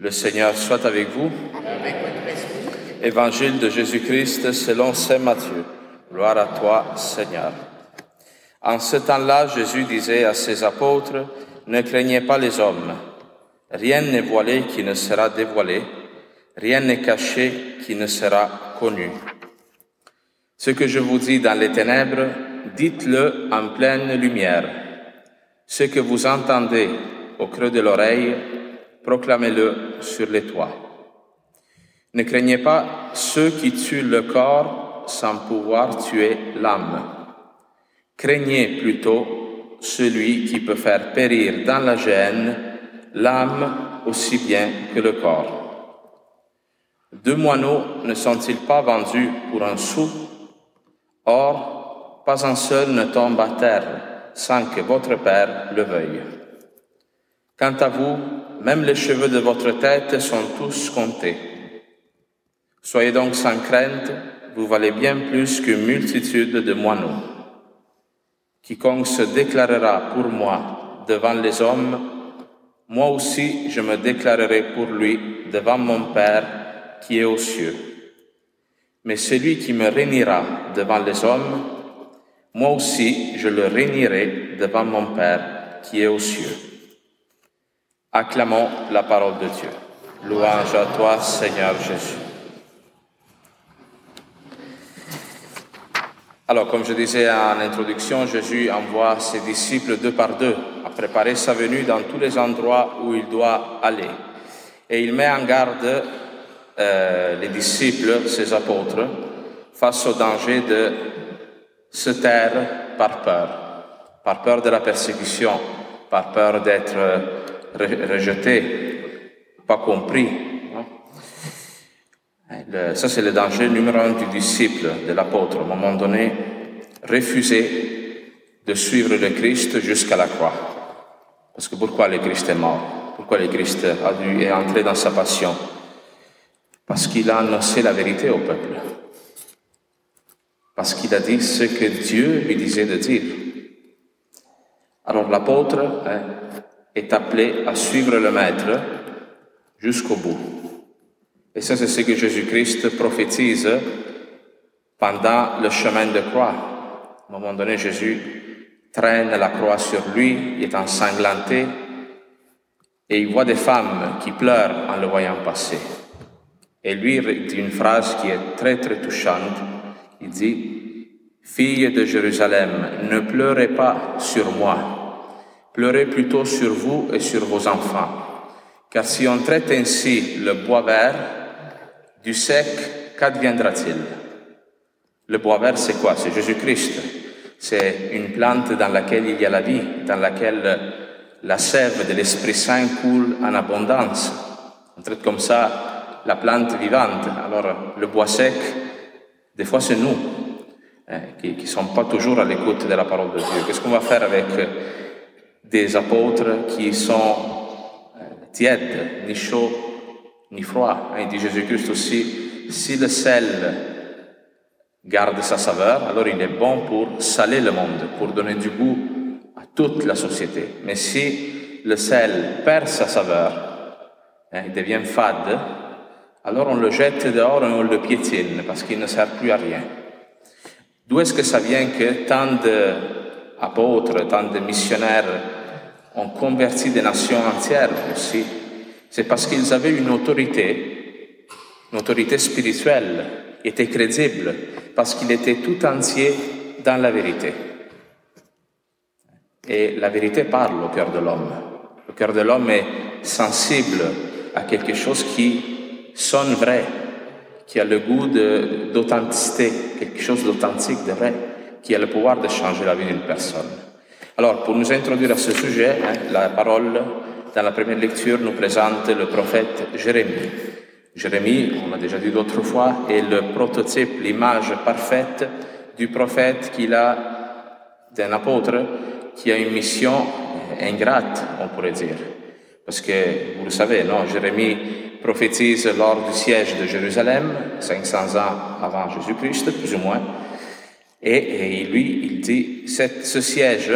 Le Seigneur soit avec vous. Évangile de Jésus-Christ selon Saint Matthieu. Gloire à toi, Seigneur. En ce temps-là, Jésus disait à ses apôtres, Ne craignez pas les hommes. Rien n'est voilé qui ne sera dévoilé, rien n'est caché qui ne sera connu. Ce que je vous dis dans les ténèbres, dites-le en pleine lumière. Ce que vous entendez au creux de l'oreille, proclamez-le sur les toits. Ne craignez pas ceux qui tuent le corps sans pouvoir tuer l'âme. Craignez plutôt celui qui peut faire périr dans la gêne l'âme aussi bien que le corps. Deux moineaux ne sont-ils pas vendus pour un sou? Or, pas un seul ne tombe à terre sans que votre Père le veuille. Quant à vous, même les cheveux de votre tête sont tous comptés. Soyez donc sans crainte, vous valez bien plus qu'une multitude de moineaux. Quiconque se déclarera pour moi devant les hommes, moi aussi je me déclarerai pour lui devant mon Père qui est aux cieux. Mais celui qui me réunira devant les hommes, moi aussi je le réunirai devant mon Père qui est aux cieux. Acclamons la parole de Dieu. Louange à toi, Seigneur Jésus. Alors, comme je disais en introduction, Jésus envoie ses disciples deux par deux à préparer sa venue dans tous les endroits où il doit aller. Et il met en garde euh, les disciples, ses apôtres, face au danger de se taire par peur, par peur de la persécution, par peur d'être rejeté, pas compris. ça, c'est le danger numéro un du disciple, de l'apôtre. À un moment donné, refuser de suivre le Christ jusqu'à la croix. Parce que pourquoi le Christ est mort? Pourquoi le Christ a dû est entré dans sa passion? Parce qu'il a annoncé la vérité au peuple. Parce qu'il a dit ce que Dieu lui disait de dire. Alors l'apôtre, hein, est appelé à suivre le Maître jusqu'au bout. Et ça, c'est ce que Jésus-Christ prophétise pendant le chemin de croix. À un moment donné, Jésus traîne la croix sur lui, il est ensanglanté, et il voit des femmes qui pleurent en le voyant passer. Et lui dit une phrase qui est très très touchante. Il dit, Fille de Jérusalem, ne pleurez pas sur moi, Pleurez plutôt sur vous et sur vos enfants. Car si on traite ainsi le bois vert du sec, qu'adviendra-t-il? Le bois vert, c'est quoi? C'est Jésus-Christ. C'est une plante dans laquelle il y a la vie, dans laquelle la sève de l'Esprit Saint coule en abondance. On traite comme ça la plante vivante. Alors, le bois sec, des fois, c'est nous, hein, qui ne sommes pas toujours à l'écoute de la parole de Dieu. Qu'est-ce qu'on va faire avec des apôtres qui sont euh, tièdes, ni chauds, ni froids. Il dit Jésus-Christ aussi, si le sel garde sa saveur, alors il est bon pour saler le monde, pour donner du goût à toute la société. Mais si le sel perd sa saveur, hein, il devient fade, alors on le jette dehors et on le piétine parce qu'il ne sert plus à rien. D'où est-ce que ça vient que tant d'apôtres, tant de missionnaires ont converti des nations entières aussi, c'est parce qu'ils avaient une autorité, une autorité spirituelle, était crédible, parce qu'ils étaient tout entiers dans la vérité. Et la vérité parle au cœur de l'homme. Le cœur de l'homme est sensible à quelque chose qui sonne vrai, qui a le goût d'authenticité, quelque chose d'authentique, de vrai, qui a le pouvoir de changer la vie d'une personne. Alors, pour nous introduire à ce sujet, hein, la parole dans la première lecture nous présente le prophète Jérémie. Jérémie, on l'a déjà dit d'autres fois, est le prototype, l'image parfaite du prophète qu'il a, d'un apôtre qui a une mission ingrate, on pourrait dire. Parce que, vous le savez, non, Jérémie prophétise lors du siège de Jérusalem, 500 ans avant Jésus-Christ, plus ou moins. Et, lui, il dit, ce siège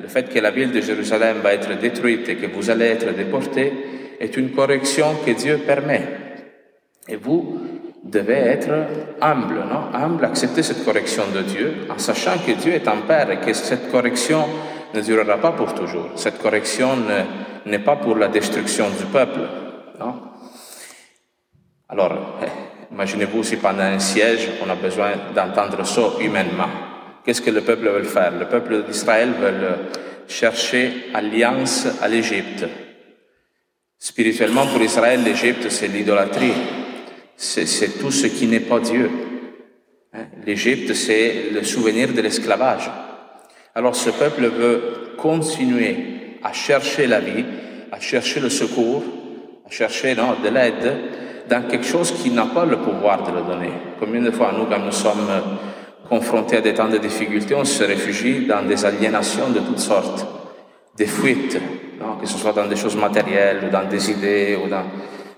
le fait que la ville de Jérusalem va être détruite et que vous allez être déportés est une correction que Dieu permet. Et vous devez être humble, non? Humble, accepter cette correction de Dieu en sachant que Dieu est un Père et que cette correction ne durera pas pour toujours. Cette correction n'est pas pour la destruction du peuple, non? Alors, imaginez-vous si pendant un siège, on a besoin d'entendre ça humainement. Qu'est-ce que le peuple veut faire? Le peuple d'Israël veut chercher alliance à l'Égypte. Spirituellement, pour Israël, l'Égypte, c'est l'idolâtrie. C'est tout ce qui n'est pas Dieu. Hein? L'Égypte, c'est le souvenir de l'esclavage. Alors ce peuple veut continuer à chercher la vie, à chercher le secours, à chercher non, de l'aide dans quelque chose qui n'a pas le pouvoir de le donner. Combien de fois, nous, quand nous sommes confrontés à des temps de difficultés, on se réfugie dans des aliénations de toutes sortes, des fuites, que ce soit dans des choses matérielles, ou dans des idées, ou dans...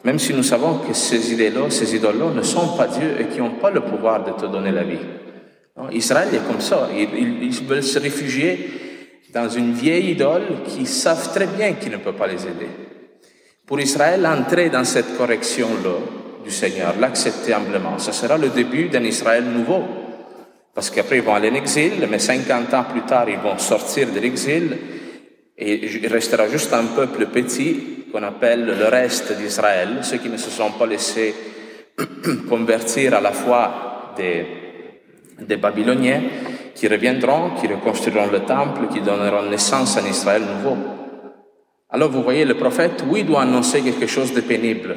même si nous savons que ces idées-là, ces idoles-là ne sont pas Dieu et qui n'ont pas le pouvoir de te donner la vie. Israël est comme ça. Ils, ils, veulent se réfugier dans une vieille idole qui savent très bien qu'il ne peut pas les aider. Pour Israël, entrer dans cette correction-là du Seigneur, l'accepter humblement, ce sera le début d'un Israël nouveau. Parce qu'après, ils vont aller en exil, mais 50 ans plus tard, ils vont sortir de l'exil et il restera juste un peuple petit qu'on appelle le reste d'Israël, ceux qui ne se sont pas laissés convertir à la foi des, des Babyloniens qui reviendront, qui reconstruiront le temple, qui donneront naissance à un Israël nouveau. Alors vous voyez, le prophète, oui, doit annoncer quelque chose de pénible,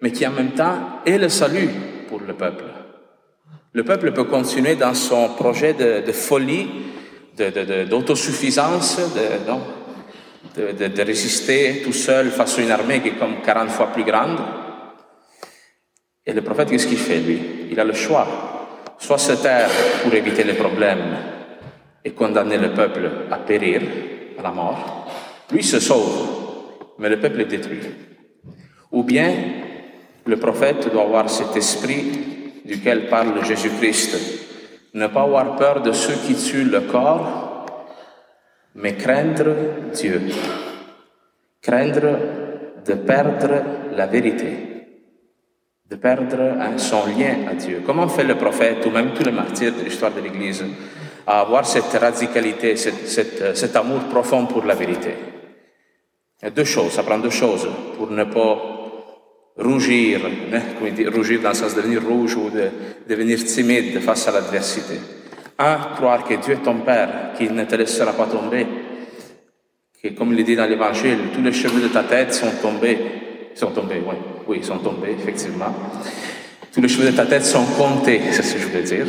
mais qui en même temps est le salut pour le peuple. Le peuple peut continuer dans son projet de, de folie, d'autosuffisance, de, de, résister tout seul face à une armée qui est comme 40 fois plus grande. Et le prophète, qu'est-ce qu'il fait, lui? Il a le choix soit se taire pour éviter les problèmes et condamner le peuple à périr, à la mort, lui se sauve, mais le peuple est détruit. Ou bien le prophète doit avoir cet esprit duquel parle Jésus-Christ, ne pas avoir peur de ceux qui tuent le corps, mais craindre Dieu, craindre de perdre la vérité de perdre hein, son lien à Dieu. Comment fait le prophète ou même tous les martyrs de l'histoire de l'Église à avoir cette radicalité, cette, cet amour profond pour la vérité? Il y a deux choses, ça prend deux choses pour ne pas rougir, hein, rougir dans le sens de devenir rouge ou de devenir timide face à l'adversité. Un, croire que Dieu est ton Père, qu'il ne te laissera pas tomber, que comme il dit dans l'Évangile, tous les cheveux de ta tête sont tombés, sont tombés, oui oui, sont tombés, effectivement. Tous les cheveux de ta tête sont comptés, c'est ce que je voulais dire.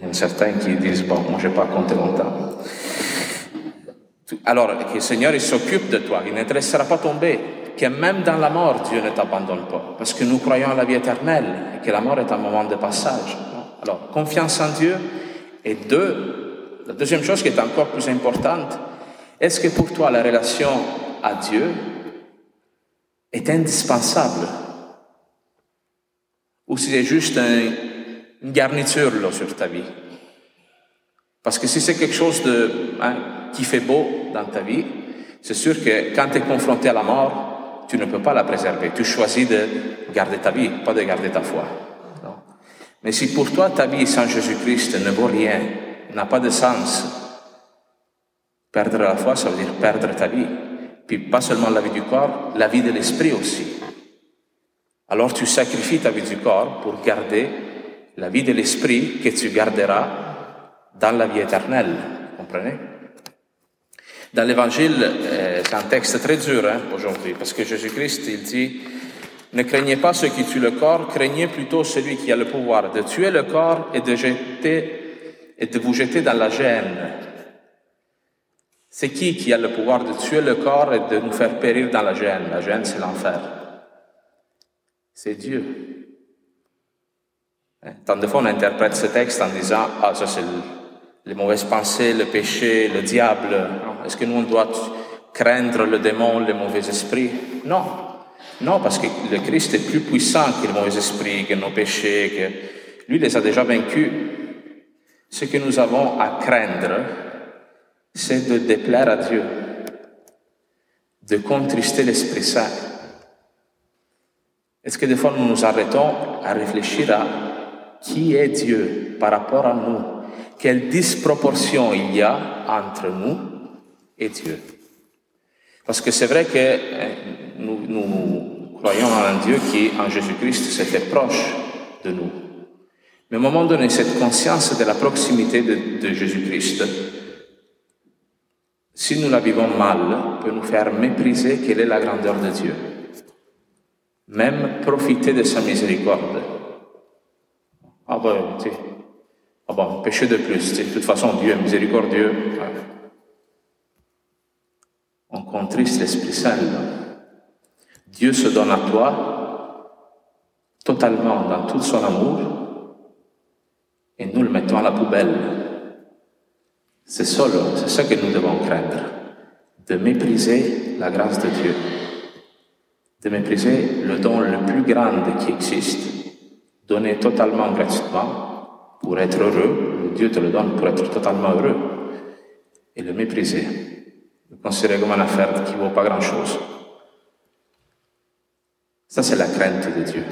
Il y en a certains qui disent, bon, moi, je n'ai pas compté longtemps. Alors, que le Seigneur, s'occupe de toi, il ne te laissera pas tomber, que même dans la mort, Dieu ne t'abandonne pas, parce que nous croyons à la vie éternelle, et que la mort est un moment de passage. Alors, confiance en Dieu. Et deux, la deuxième chose qui est encore plus importante, est-ce que pour toi, la relation à Dieu est indispensable? Ou si c'est juste une garniture sur ta vie? Parce que si c'est quelque chose de, hein, qui fait beau dans ta vie, c'est sûr que quand tu es confronté à la mort, tu ne peux pas la préserver. Tu choisis de garder ta vie, pas de garder ta foi. Mais si pour toi ta vie sans Jésus-Christ ne vaut rien, n'a pas de sens, perdre la foi, ça veut dire perdre ta vie. Puis pas seulement la vie du corps, la vie de l'esprit aussi. Alors tu sacrifies ta vie du corps pour garder la vie de l'esprit que tu garderas dans la vie éternelle. Comprenez? Dans l'évangile, euh, c'est un texte très dur hein, aujourd'hui, parce que Jésus-Christ, il dit, ne craignez pas ceux qui tuent le corps, craignez plutôt celui qui a le pouvoir de tuer le corps et de jeter et de vous jeter dans la gêne. C'est qui qui a le pouvoir de tuer le corps et de nous faire périr dans la gêne? La gêne, c'est l'enfer. C'est Dieu. Hein? Tant de fois, on interprète ce texte en disant Ah, ça, c'est les mauvaises pensées, le péché, le diable. Est-ce que nous, on doit craindre le démon, les mauvais esprits? Non. Non, parce que le Christ est plus puissant que les mauvais esprits, que nos péchés, que lui les a déjà vaincus. Ce que nous avons à craindre, c'est de déplaire à Dieu, de contrister l'Esprit Saint. Est-ce que des fois nous nous arrêtons à réfléchir à qui est Dieu par rapport à nous? Quelle disproportion il y a entre nous Dieu Parce que c'est vrai que hein, nous, croyons en un Dieu qui, en Jésus-Christ, s'est fait proche de nous. Mais au moment donné, cette conscience de la proximité de, Jésus-Christ, si nous la vivons mal, peut nous faire mépriser quelle est la grandeur de Dieu. Même profiter de sa miséricorde. Ah ben, tu ah bon, péché de plus, de toute façon, Dieu est miséricordieux. On contriste l'Esprit Saint. Dieu se donne à toi totalement dans tout son amour et nous le mettons à la poubelle. C'est ça, c'est ça que nous devons craindre, de mépriser la grâce de Dieu, de mépriser le don le plus grand qui existe, donné totalement gratuitement pour être heureux, Dieu te le donne pour être totalement heureux, et le mépriser, le considérer comme une affaire qui ne vaut pas grand-chose. Ça, c'est la crainte de Dieu.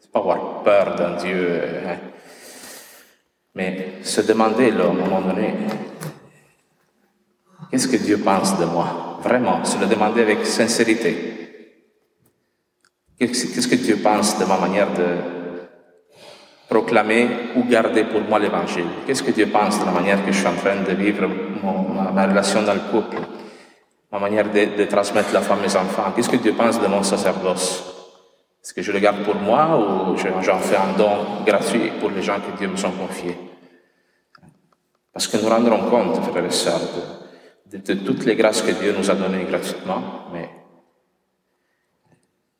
C'est pas avoir peur d'un Dieu, hein. mais se demander, là, à un moment donné, Qu'est-ce que Dieu pense de moi? Vraiment, se le demander avec sincérité. Qu'est-ce que Dieu pense de ma manière de proclamer ou garder pour moi l'évangile? Qu'est-ce que Dieu pense de la manière que je suis en train de vivre ma, relation dans le couple? Ma manière de, transmettre la femme à mes enfants. Qu'est-ce que Dieu pense de mon sacerdoce? Est-ce que je le garde pour moi ou j'en fais un don gratuit pour les gens que Dieu me sont confiés? Parce que nous rendrons compte, frères et sœurs, de, toutes les grâces que Dieu nous a données gratuitement, mais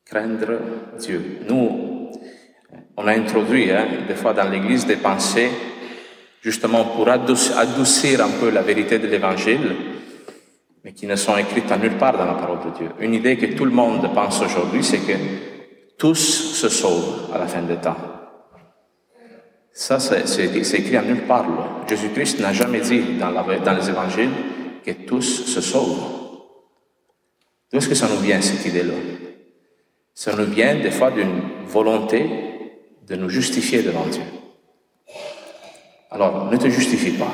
craindre Dieu. Nous, on a introduit hein, des fois dans l'Église des pensées justement pour adoucir un peu la vérité de l'Évangile, mais qui ne sont écrites à nulle part dans la parole de Dieu. Une idée que tout le monde pense aujourd'hui, c'est que tous se sauvent à la fin des temps. Ça, c'est écrit à nulle part. Jésus-Christ n'a jamais dit dans, les évangiles que tous se sauvent. D'où est-ce que ça nous vient, cette idée-là? Ça nous vient des fois d'une volonté de nous justifier devant Dieu. Alors, ne te justifie pas.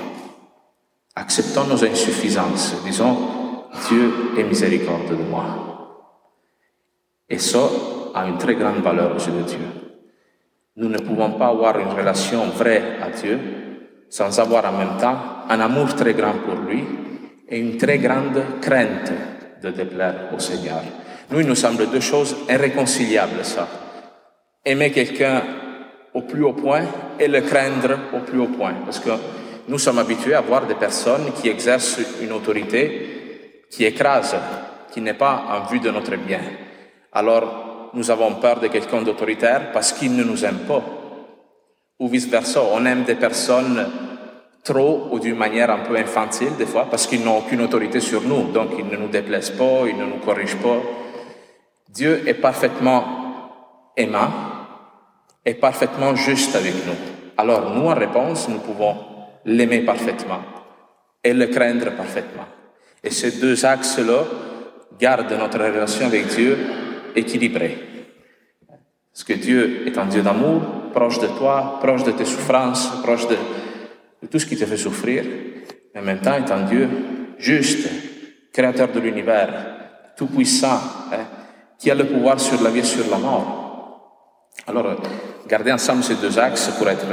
Acceptons nos insuffisances. Disons, Dieu est miséricorde de moi. Et ça a une très grande valeur aux yeux de Dieu. Nous ne pouvons pas avoir une relation vraie à Dieu sans avoir en même temps un amour très grand pour lui et une très grande crainte de déplaire au Seigneur. Nous, il nous semble deux choses irréconciliables, ça. Aimer quelqu'un au plus haut point et le craindre au plus haut point. Parce que nous sommes habitués à voir des personnes qui exercent une autorité qui écrase, qui n'est pas en vue de notre bien. Alors, nous avons peur de quelqu'un d'autoritaire parce qu'il ne nous aime pas. Ou vice-versa, on aime des personnes trop ou d'une manière un peu infantile des fois, parce qu'ils n'ont aucune autorité sur nous, donc ils ne nous déplaisent pas, ils ne nous corrigent pas. Dieu est parfaitement aimant et parfaitement juste avec nous. Alors nous, en réponse, nous pouvons l'aimer parfaitement et le craindre parfaitement. Et ces deux axes-là gardent notre relation avec Dieu équilibrée. Parce que Dieu est un Dieu d'amour, proche de toi, proche de tes souffrances, proche de, tout ce qui te fait souffrir, mais en même temps est un Dieu juste, créateur de l'univers, tout-puissant, hein, qui a le pouvoir sur la vie et sur la mort. Alors, gardez ensemble ces deux axes pour être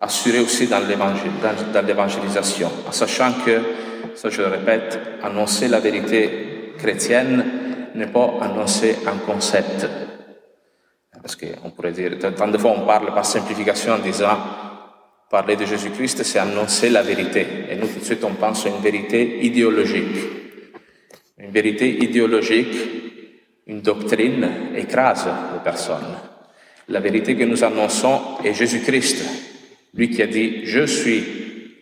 assurés aussi dans l'évangélisation, en sachant que, ça je le répète, annoncer la vérité chrétienne n'est pas annoncer un concept. Parce qu'on pourrait dire, tant de fois on parle par simplification en disant Parler de Jésus-Christ, c'est annoncer la vérité. Et nous, tout de suite, on pense à une vérité idéologique. Une vérité idéologique, une doctrine écrase les personnes. La vérité que nous annonçons est Jésus-Christ, lui qui a dit, je suis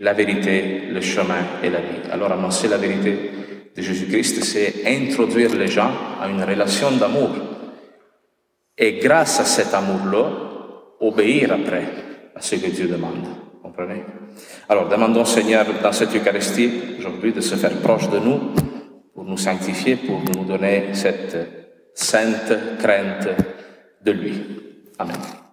la vérité, le chemin et la vie. Alors annoncer la vérité de Jésus-Christ, c'est introduire les gens à une relation d'amour. Et grâce à cet amour-là, obéir après à ce que Dieu demande. Comprenez? Alors, demandons Seigneur dans cette Eucharistie aujourd'hui de se faire proche de nous pour nous sanctifier, pour nous donner cette sainte crainte de lui. Amen.